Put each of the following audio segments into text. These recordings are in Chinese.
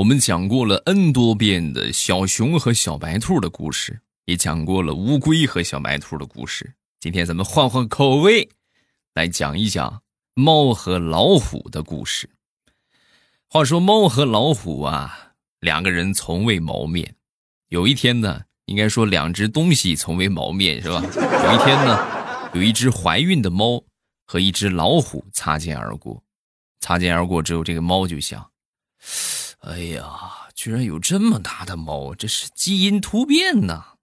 我们讲过了 N 多遍的小熊和小白兔的故事，也讲过了乌龟和小白兔的故事。今天咱们换换口味，来讲一讲猫和老虎的故事。话说猫和老虎啊，两个人从未谋面。有一天呢，应该说两只东西从未谋面，是吧？有一天呢，有一只怀孕的猫和一只老虎擦肩而过。擦肩而过之后，这个猫就想。哎呀，居然有这么大的猫，这是基因突变呐！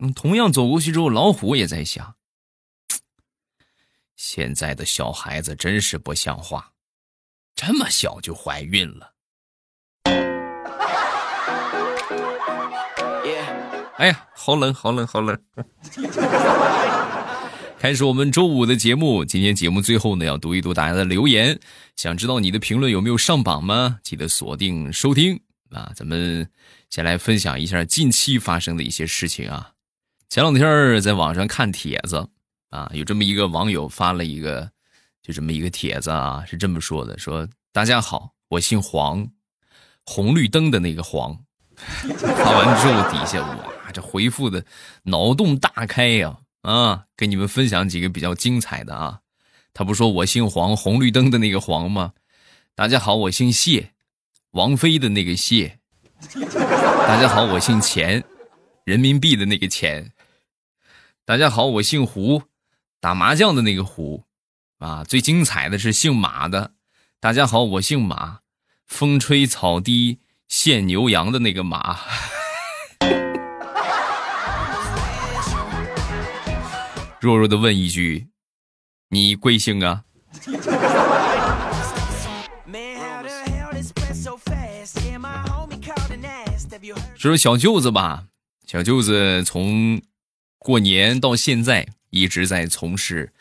嗯，同样走过去之后，老虎也在想：现在的小孩子真是不像话，这么小就怀孕了。哎呀，好冷，好冷，好冷！开始我们周五的节目，今天节目最后呢，要读一读大家的留言。想知道你的评论有没有上榜吗？记得锁定收听啊！咱们先来分享一下近期发生的一些事情啊。前两天在网上看帖子啊，有这么一个网友发了一个，就这么一个帖子啊，是这么说的：说大家好，我姓黄，红绿灯的那个黄。发完之后，底下哇，这回复的脑洞大开呀！啊，给你们分享几个比较精彩的啊！他不说我姓黄，红绿灯的那个黄吗？大家好，我姓谢，王菲的那个谢。大家好，我姓钱，人民币的那个钱。大家好，我姓胡，打麻将的那个胡。啊，最精彩的是姓马的。大家好，我姓马，风吹草低见牛羊的那个马。弱弱的问一句：“你贵姓啊？” 说说小舅子吧，小舅子从过年到现在一直在从事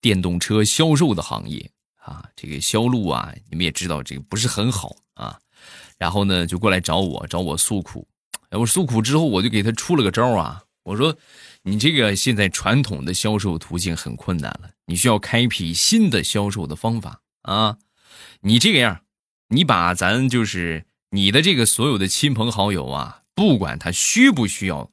电动车销售的行业啊。这个销路啊，你们也知道，这个不是很好啊。然后呢，就过来找我，找我诉苦。我诉苦之后，我就给他出了个招啊，我说。你这个现在传统的销售途径很困难了，你需要开辟新的销售的方法啊！你这个样，你把咱就是你的这个所有的亲朋好友啊，不管他需不需要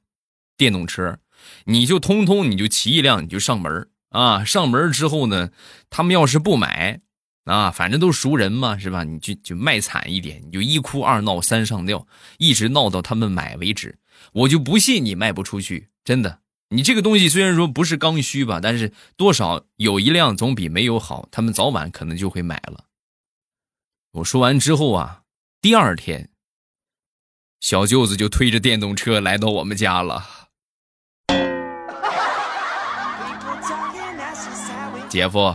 电动车，你就通通你就骑一辆你就上门啊！上门之后呢，他们要是不买啊，反正都熟人嘛，是吧？你就就卖惨一点，你就一哭二闹三上吊，一直闹到他们买为止。我就不信你卖不出去，真的。你这个东西虽然说不是刚需吧，但是多少有一辆总比没有好。他们早晚可能就会买了。我说完之后啊，第二天，小舅子就推着电动车来到我们家了。姐夫，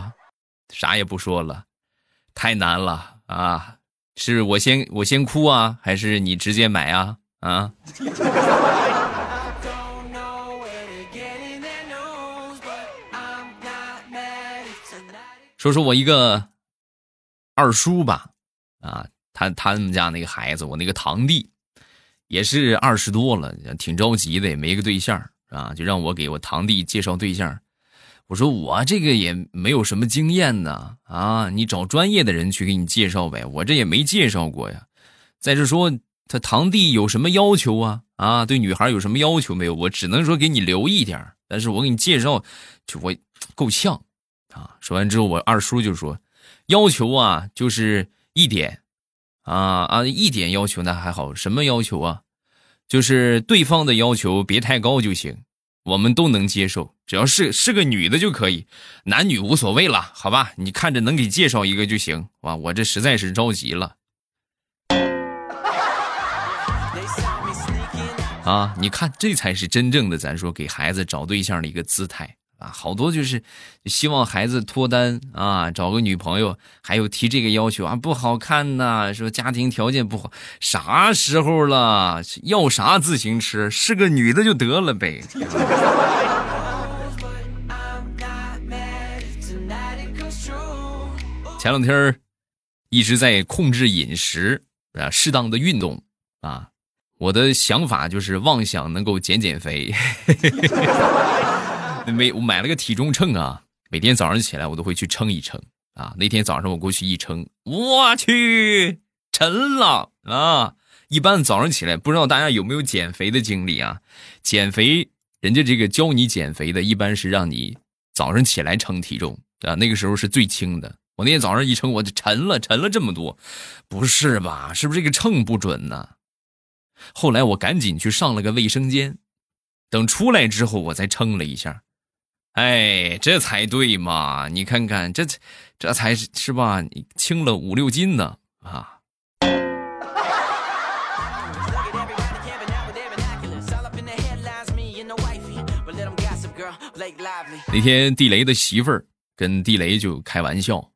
啥也不说了，太难了啊！是我先我先哭啊，还是你直接买啊？啊？说说我一个二叔吧，啊，他他们家那个孩子，我那个堂弟，也是二十多了，挺着急的，也没个对象啊，就让我给我堂弟介绍对象。我说我这个也没有什么经验呢，啊，你找专业的人去给你介绍呗，我这也没介绍过呀。再是说，他堂弟有什么要求啊？啊，对女孩有什么要求没有？我只能说给你留一点，但是我给你介绍，就我够呛。啊！说完之后，我二叔就说：“要求啊，就是一点，啊啊，一点要求那还好。什么要求啊？就是对方的要求别太高就行，我们都能接受，只要是是个女的就可以，男女无所谓了，好吧？你看着能给介绍一个就行。哇，我这实在是着急了。啊，你看，这才是真正的咱说给孩子找对象的一个姿态。”啊，好多就是希望孩子脱单啊，找个女朋友，还有提这个要求啊，不好看呐，说家庭条件不好，啥时候了？要啥自行车？是个女的就得了呗。前两天一直在控制饮食啊，适当的运动啊，我的想法就是妄想能够减减肥。没，我买了个体重秤啊，每天早上起来我都会去称一称啊。那天早上我过去一称，我去，沉了啊！一般早上起来，不知道大家有没有减肥的经历啊？减肥，人家这个教你减肥的，一般是让你早上起来称体重啊，那个时候是最轻的。我那天早上一称，我就沉了，沉了这么多，不是吧？是不是这个秤不准呢？后来我赶紧去上了个卫生间，等出来之后，我再称了一下。哎，这才对嘛！你看看，这这才是是吧？你轻了五六斤呢啊！那天地雷的媳妇儿跟地雷就开玩笑：“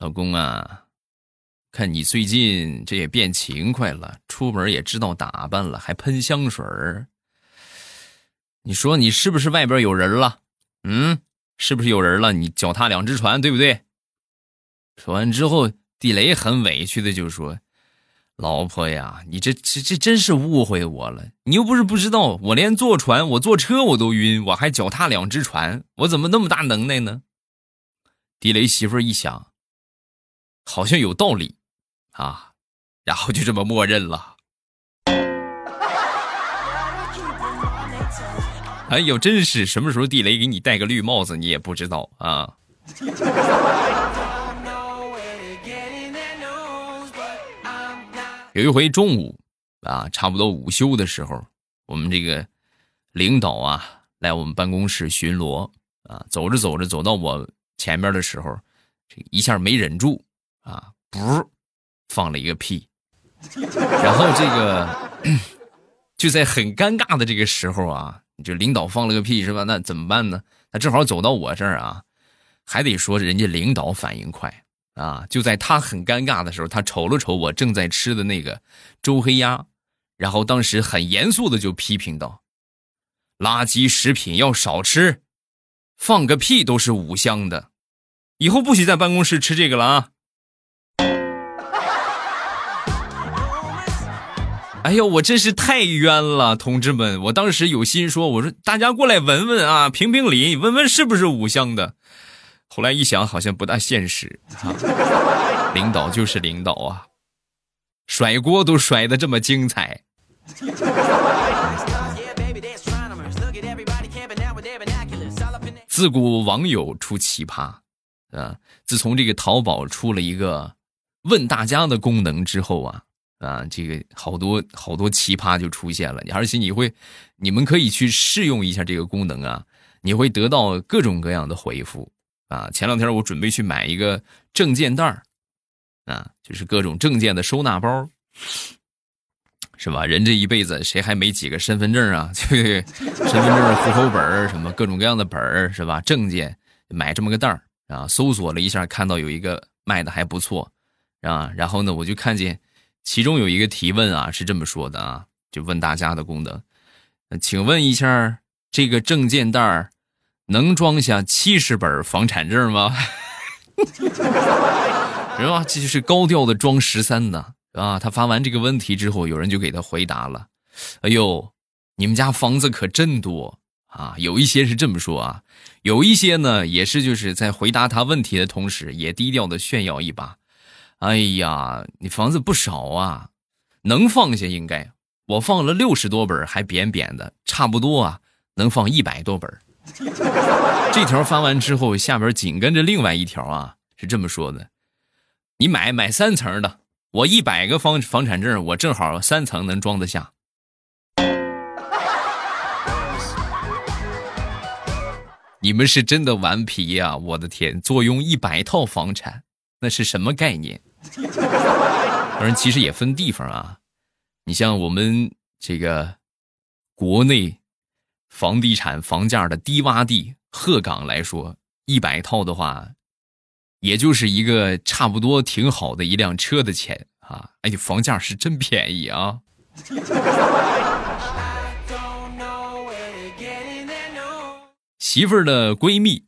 老公啊，看你最近这也变勤快了，出门也知道打扮了，还喷香水儿。你说你是不是外边有人了？”嗯，是不是有人了？你脚踏两只船，对不对？说完之后，地雷很委屈的就说：“老婆呀，你这这这真是误会我了。你又不是不知道，我连坐船、我坐车我都晕，我还脚踏两只船，我怎么那么大能耐呢？”地雷媳妇一想，好像有道理啊，然后就这么默认了。哎呦，真是什么时候地雷给你戴个绿帽子，你也不知道啊！有一回中午啊，差不多午休的时候，我们这个领导啊来我们办公室巡逻啊，走着走着走到我前面的时候，这一下没忍住啊，不放了一个屁，然后这个 就在很尴尬的这个时候啊。就领导放了个屁是吧？那怎么办呢？他正好走到我这儿啊，还得说人家领导反应快啊！就在他很尴尬的时候，他瞅了瞅我正在吃的那个周黑鸭，然后当时很严肃的就批评道：“垃圾食品要少吃，放个屁都是五香的，以后不许在办公室吃这个了啊！” 哎呦，我真是太冤了，同志们！我当时有心说，我说大家过来闻闻啊，评评理，闻闻是不是五香的。后来一想，好像不大现实。领导就是领导啊，甩锅都甩的这么精彩。自古网友出奇葩啊！自从这个淘宝出了一个问大家的功能之后啊。啊，这个好多好多奇葩就出现了，而且你会，你们可以去试用一下这个功能啊，你会得到各种各样的回复啊。前两天我准备去买一个证件袋儿，啊，就是各种证件的收纳包，是吧？人这一辈子谁还没几个身份证啊？身份证、户口本什么各种各样的本儿，是吧？证件买这么个袋儿啊，搜索了一下，看到有一个卖的还不错，啊，然后呢，我就看见。其中有一个提问啊，是这么说的啊，就问大家的功能，请问一下，这个证件袋能装下七十本房产证吗？是吧？这就是高调的装十三的啊。他发完这个问题之后，有人就给他回答了：“哎呦，你们家房子可真多啊！”有一些是这么说啊，有一些呢也是就是在回答他问题的同时，也低调的炫耀一把。哎呀，你房子不少啊，能放下应该。我放了六十多本，还扁扁的，差不多啊，能放一百多本。这条发完之后，下边紧跟着另外一条啊，是这么说的：你买买三层的，我一百个房房产证，我正好三层能装得下。你们是真的顽皮呀！我的天，坐拥一百套房产，那是什么概念？当然，其实也分地方啊。你像我们这个国内房地产房价的低洼地鹤岗来说，一百套的话，也就是一个差不多挺好的一辆车的钱啊。哎，房价是真便宜啊。媳妇儿的闺蜜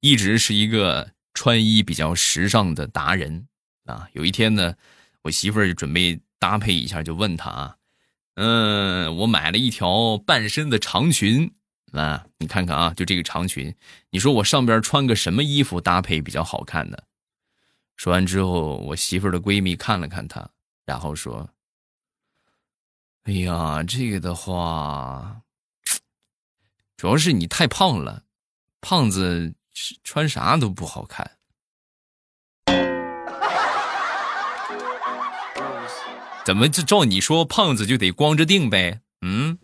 一直是一个穿衣比较时尚的达人。啊，有一天呢，我媳妇儿就准备搭配一下，就问他啊，嗯，我买了一条半身的长裙啊，你看看啊，就这个长裙，你说我上边穿个什么衣服搭配比较好看呢？说完之后，我媳妇儿的闺蜜看了看他，然后说：“哎呀，这个的话，主要是你太胖了，胖子穿啥都不好看。”怎么就照你说，胖子就得光着腚呗？嗯。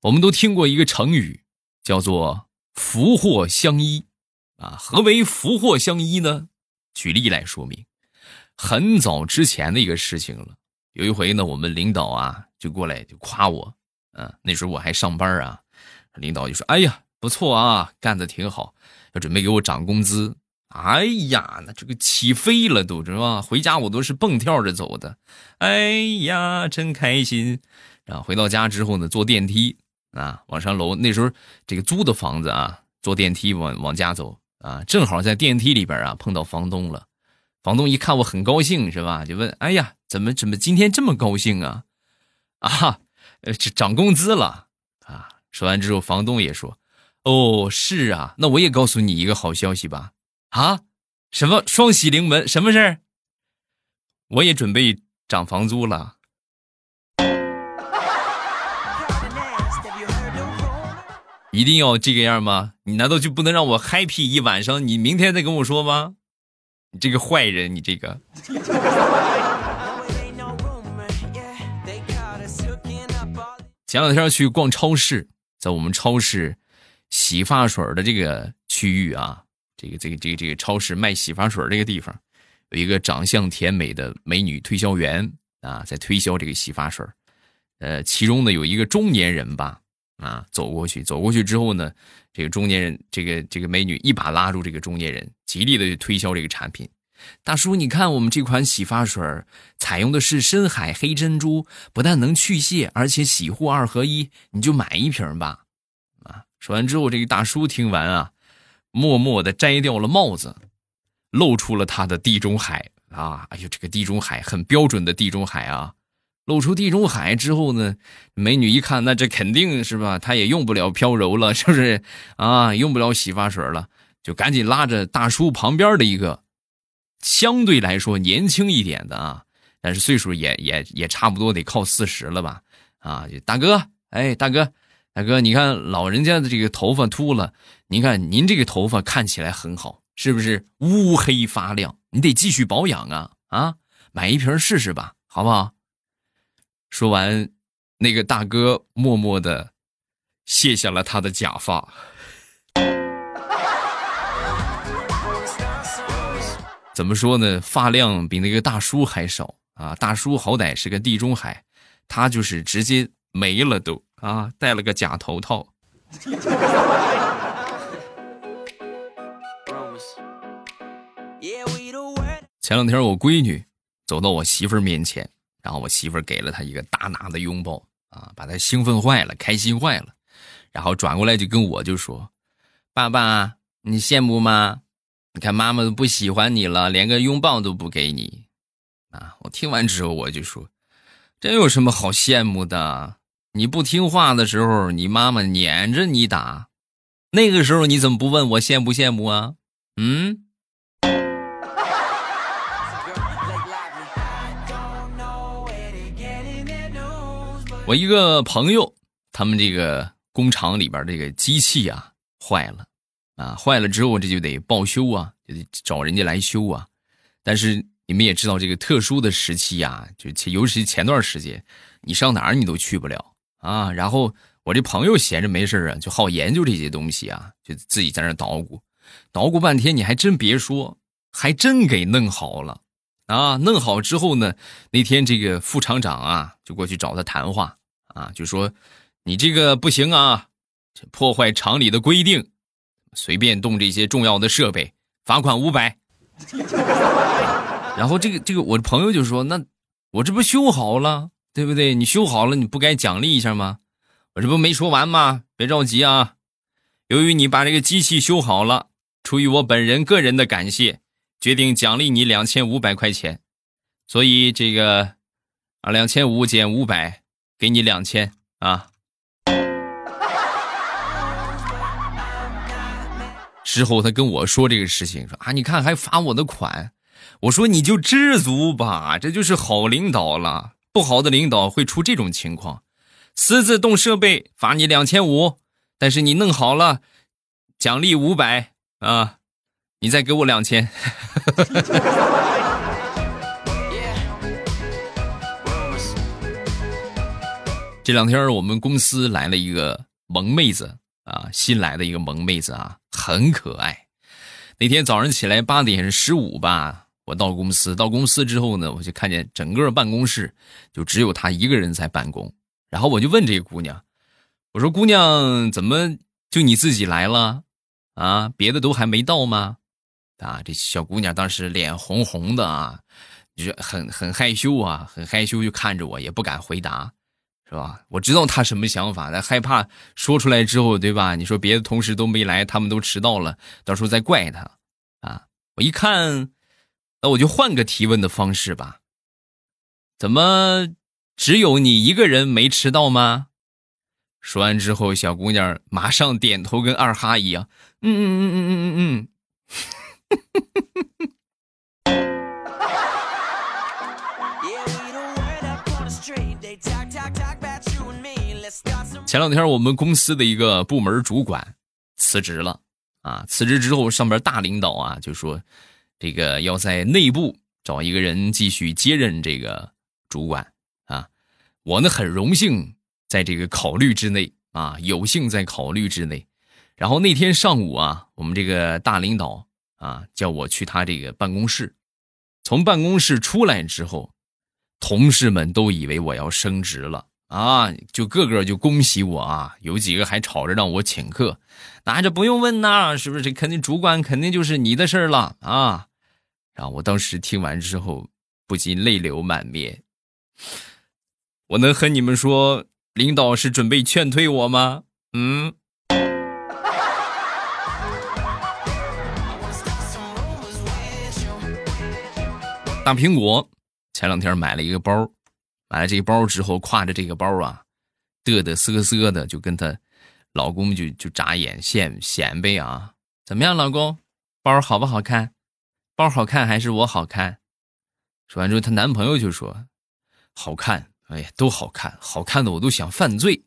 我们都听过一个成语，叫做“福祸相依”，啊，何为“福祸相依”呢？举例来说明，很早之前的一个事情了。有一回呢，我们领导啊就过来就夸我，啊，那时候我还上班啊，领导就说：“哎呀，不错啊，干的挺好，要准备给我涨工资。”哎呀，那这个起飞了都，是吧？回家我都是蹦跳着走的，哎呀，真开心。然后回到家之后呢，坐电梯。啊，往上楼那时候这个租的房子啊，坐电梯往往家走啊，正好在电梯里边啊碰到房东了。房东一看我很高兴是吧，就问：“哎呀，怎么怎么今天这么高兴啊？”啊，呃，涨工资了啊。说完之后，房东也说：“哦，是啊，那我也告诉你一个好消息吧。啊，什么双喜临门？什么事儿？我也准备涨房租了。”一定要这个样吗？你难道就不能让我 happy 一晚上？你明天再跟我说吗？你这个坏人，你这个。前两天去逛超市，在我们超市洗发水的这个区域啊，这个这个这个这个超市卖洗发水这个地方，有一个长相甜美的美女推销员啊，在推销这个洗发水。呃，其中呢有一个中年人吧。啊，走过去，走过去之后呢，这个中年人，这个这个美女一把拉住这个中年人，极力的推销这个产品。大叔，你看我们这款洗发水采用的是深海黑珍珠，不但能去屑，而且洗护二合一，你就买一瓶吧。啊，说完之后，这个大叔听完啊，默默的摘掉了帽子，露出了他的地中海啊，哎呦，这个地中海很标准的地中海啊。露出地中海之后呢，美女一看，那这肯定是吧？她也用不了飘柔了，是不是啊？用不了洗发水了，就赶紧拉着大叔旁边的一个相对来说年轻一点的啊，但是岁数也也也差不多得靠四十了吧？啊，大哥，哎，大哥，大哥，你看老人家的这个头发秃了，您看您这个头发看起来很好，是不是乌黑发亮？你得继续保养啊啊！买一瓶试试吧，好不好？说完，那个大哥默默的卸下了他的假发。怎么说呢？发量比那个大叔还少啊！大叔好歹是个地中海，他就是直接没了都啊！戴了个假头套。前两天我闺女走到我媳妇儿面前。然后我媳妇儿给了她一个大大的拥抱啊，把她兴奋坏了，开心坏了。然后转过来就跟我就说：“爸爸，你羡慕吗？你看妈妈都不喜欢你了，连个拥抱都不给你。”啊！我听完之后我就说：“这有什么好羡慕的？你不听话的时候，你妈妈撵着你打，那个时候你怎么不问我羡不羡慕啊？嗯？” 我一个朋友，他们这个工厂里边这个机器啊坏了，啊坏了之后这就得报修啊，就得找人家来修啊。但是你们也知道这个特殊的时期呀，就尤其前段时间，你上哪儿你都去不了啊。然后我这朋友闲着没事啊，就好研究这些东西啊，就自己在那捣鼓，捣鼓半天，你还真别说，还真给弄好了。啊，弄好之后呢，那天这个副厂长啊就过去找他谈话啊，就说你这个不行啊，这破坏厂里的规定，随便动这些重要的设备，罚款五百。然后这个这个我朋友就说，那我这不修好了，对不对？你修好了，你不该奖励一下吗？我这不没说完吗？别着急啊，由于你把这个机器修好了，出于我本人个人的感谢。决定奖励你两千五百块钱，所以这个啊，两千五减五百，给你两千啊。之后他跟我说这个事情，说啊，你看还罚我的款。我说你就知足吧，这就是好领导了。不好的领导会出这种情况，私自动设备罚你两千五，但是你弄好了，奖励五百啊，你再给我两千。这两天我们公司来了一个萌妹子啊，新来的一个萌妹子啊，很可爱。那天早上起来八点十五吧，我到公司，到公司之后呢，我就看见整个办公室就只有她一个人在办公。然后我就问这个姑娘，我说：“姑娘，怎么就你自己来了啊？别的都还没到吗？”啊，这小姑娘当时脸红红的啊，就很很害羞啊，很害羞，就看着我，也不敢回答。是吧？我知道她什么想法，但害怕说出来之后，对吧？你说别的同事都没来，他们都迟到了，到时候再怪她啊！我一看，那我就换个提问的方式吧。怎么只有你一个人没迟到吗？说完之后，小姑娘马上点头，跟二哈一样，嗯嗯嗯嗯嗯嗯嗯。前两天我们公司的一个部门主管辞职了啊！辞职之后，上边大领导啊就说，这个要在内部找一个人继续接任这个主管啊。我呢很荣幸在这个考虑之内啊，有幸在考虑之内。然后那天上午啊，我们这个大领导啊叫我去他这个办公室，从办公室出来之后，同事们都以为我要升职了。啊，就个个就恭喜我啊！有几个还吵着让我请客，那这不用问呐，是不是？这肯定主管肯定就是你的事儿了啊！然后我当时听完之后，不禁泪流满面。我能和你们说，领导是准备劝退我吗？嗯。大苹果前两天买了一个包。买了这个包之后，挎着这个包啊，嘚嘚瑟瑟的就跟她老公就就眨眼显显摆啊，怎么样，老公，包好不好看？包好看还是我好看？说完之后，她男朋友就说：“好看，哎呀，都好看，好看的我都想犯罪。”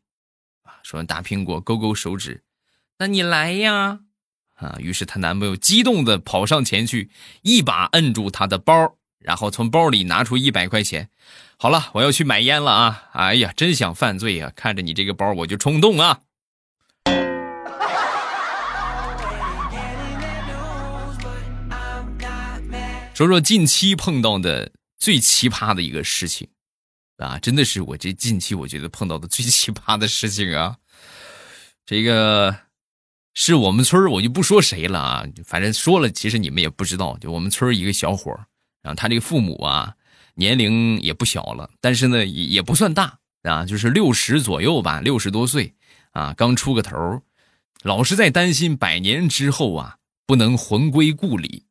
啊，说完大苹果勾勾手指，那你来呀！啊，于是她男朋友激动的跑上前去，一把摁住她的包，然后从包里拿出一百块钱。好了，我要去买烟了啊！哎呀，真想犯罪呀！看着你这个包，我就冲动啊。说说近期碰到的最奇葩的一个事情啊，真的是我这近期我觉得碰到的最奇葩的事情啊。这个是我们村我就不说谁了啊，反正说了，其实你们也不知道，就我们村一个小伙啊他这个父母啊。年龄也不小了，但是呢也也不算大啊，就是六十左右吧，六十多岁啊，刚出个头，老是在担心百年之后啊不能魂归故里。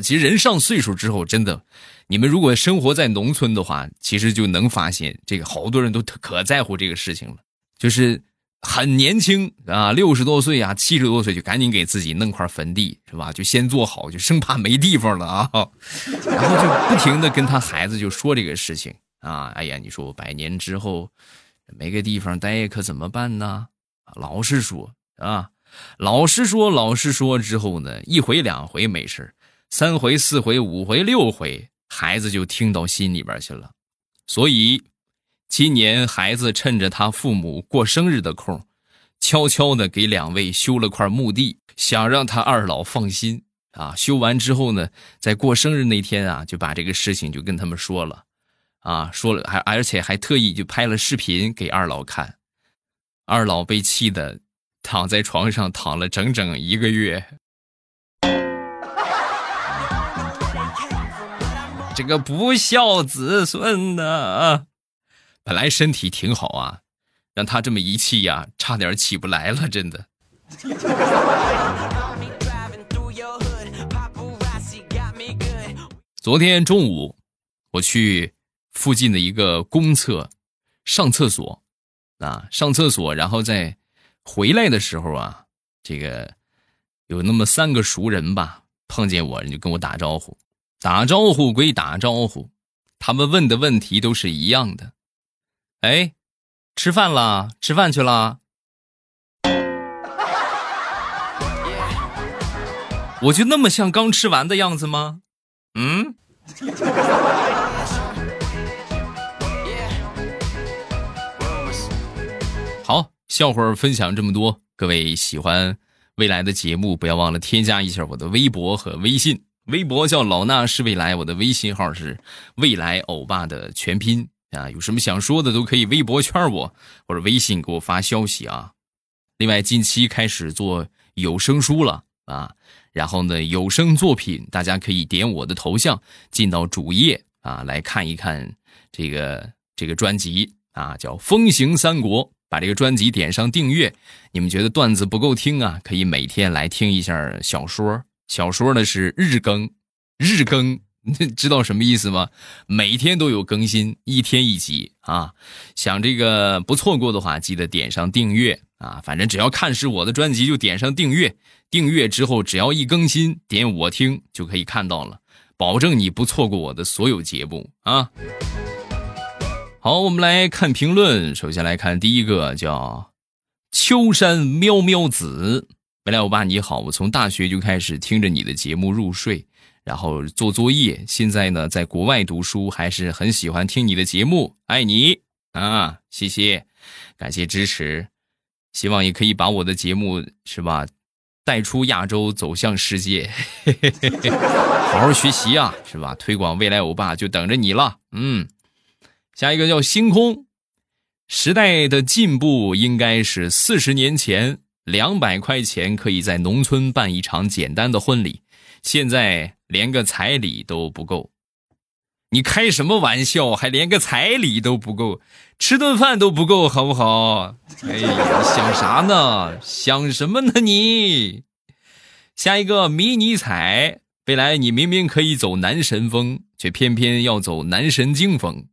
其实人上岁数之后，真的，你们如果生活在农村的话，其实就能发现这个好多人都可在乎这个事情了，就是。很年轻啊，六十多岁啊，七十多岁就赶紧给自己弄块坟地，是吧？就先做好，就生怕没地方了啊。然后就不停的跟他孩子就说这个事情啊。哎呀，你说我百年之后没个地方待，可怎么办呢？老实说啊，老实说，老实说之后呢，一回两回没事三回四回五回六回，孩子就听到心里边去了，所以。今年孩子趁着他父母过生日的空，悄悄的给两位修了块墓地，想让他二老放心啊。修完之后呢，在过生日那天啊，就把这个事情就跟他们说了，啊，说了还而且还特意就拍了视频给二老看，二老被气的躺在床上躺了整整一个月。这个不孝子孙呐！本来身体挺好啊，让他这么一气呀，差点起不来了，真的。昨天中午，我去附近的一个公厕上厕所，啊，上厕所，然后在回来的时候啊，这个有那么三个熟人吧，碰见我，人就跟我打招呼，打招呼归打招呼，他们问的问题都是一样的。哎，吃饭啦？吃饭去了？我就那么像刚吃完的样子吗？嗯。好，笑话分享这么多，各位喜欢未来的节目，不要忘了添加一下我的微博和微信。微博叫老衲是未来，我的微信号是未来欧巴的全拼啊。有什么想说的都可以微博圈我，或者微信给我发消息啊。另外，近期开始做有声书了啊。然后呢，有声作品大家可以点我的头像进到主页啊，来看一看这个这个专辑啊，叫《风行三国》。把这个专辑点上订阅，你们觉得段子不够听啊？可以每天来听一下小说。小说呢是日更，日更，知道什么意思吗？每天都有更新，一天一集啊。想这个不错过的话，记得点上订阅啊。反正只要看是我的专辑，就点上订阅。订阅之后，只要一更新，点我听就可以看到了，保证你不错过我的所有节目啊。好，我们来看评论。首先来看第一个，叫秋山喵喵子。未来我爸你好，我从大学就开始听着你的节目入睡，然后做作业。现在呢，在国外读书，还是很喜欢听你的节目。爱你啊，谢谢，感谢支持。希望也可以把我的节目是吧，带出亚洲，走向世界。好好学习啊，是吧？推广未来欧巴就等着你了。嗯。下一个叫星空，时代的进步应该是四十年前两百块钱可以在农村办一场简单的婚礼，现在连个彩礼都不够。你开什么玩笑？还连个彩礼都不够，吃顿饭都不够，好不好？哎呀，想啥呢？想什么呢你？下一个迷你彩，未来你明明可以走男神风，却偏偏要走男神经风。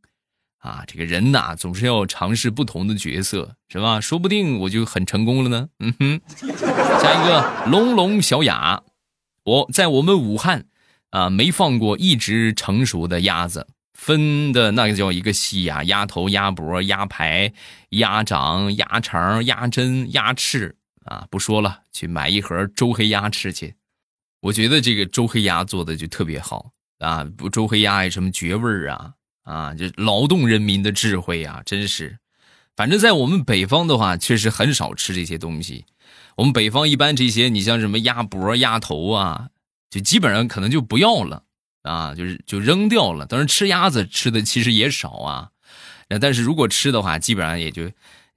啊，这个人呐，总是要尝试不同的角色，是吧？说不定我就很成功了呢。嗯哼，下一个龙龙小雅，我在我们武汉啊，没放过一只成熟的鸭子，分的那个叫一个细呀，鸭头、鸭脖、鸭排、鸭掌、鸭肠、鸭胗、鸭翅啊，不说了，去买一盒周黑鸭吃去。我觉得这个周黑鸭做的就特别好啊，周黑鸭有什么绝味儿啊？啊，这劳动人民的智慧啊，真是！反正，在我们北方的话，确实很少吃这些东西。我们北方一般这些，你像什么鸭脖、鸭头啊，就基本上可能就不要了啊，就是就扔掉了。当然，吃鸭子吃的其实也少啊。但是如果吃的话，基本上也就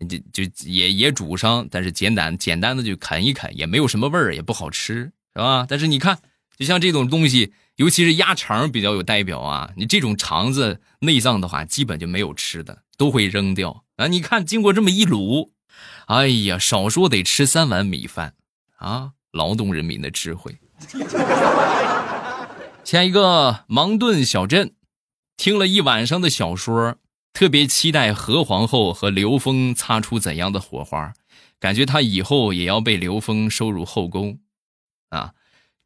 就就也也煮上，但是简单简单的就啃一啃，也没有什么味儿，也不好吃，是吧？但是你看，就像这种东西。尤其是鸭肠比较有代表啊，你这种肠子内脏的话，基本就没有吃的，都会扔掉啊。你看，经过这么一卤，哎呀，少说得吃三碗米饭啊！劳动人民的智慧。下一个芒顿小镇，听了一晚上的小说，特别期待何皇后和刘峰擦出怎样的火花，感觉他以后也要被刘峰收入后宫啊，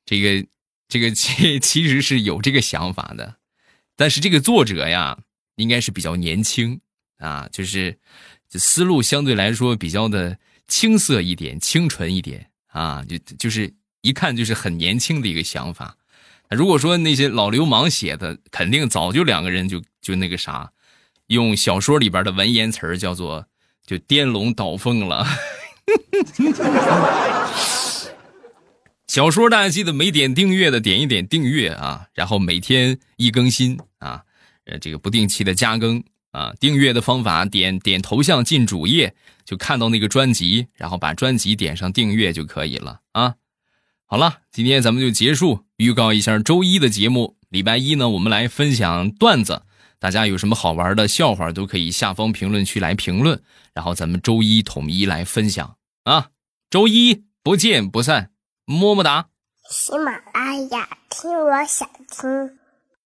这个。这个其其实是有这个想法的，但是这个作者呀，应该是比较年轻啊，就是思路相对来说比较的青涩一点、清纯一点啊，就就是一看就是很年轻的一个想法。如果说那些老流氓写的，肯定早就两个人就就那个啥，用小说里边的文言词儿叫做就颠龙倒凤了。小说大家记得没点订阅的点一点订阅啊，然后每天一更新啊，呃，这个不定期的加更啊。订阅的方法点点头像进主页就看到那个专辑，然后把专辑点上订阅就可以了啊。好了，今天咱们就结束，预告一下周一的节目。礼拜一呢，我们来分享段子，大家有什么好玩的笑话都可以下方评论区来评论，然后咱们周一统一来分享啊。周一不见不散。么么哒！喜马拉雅，听我想听。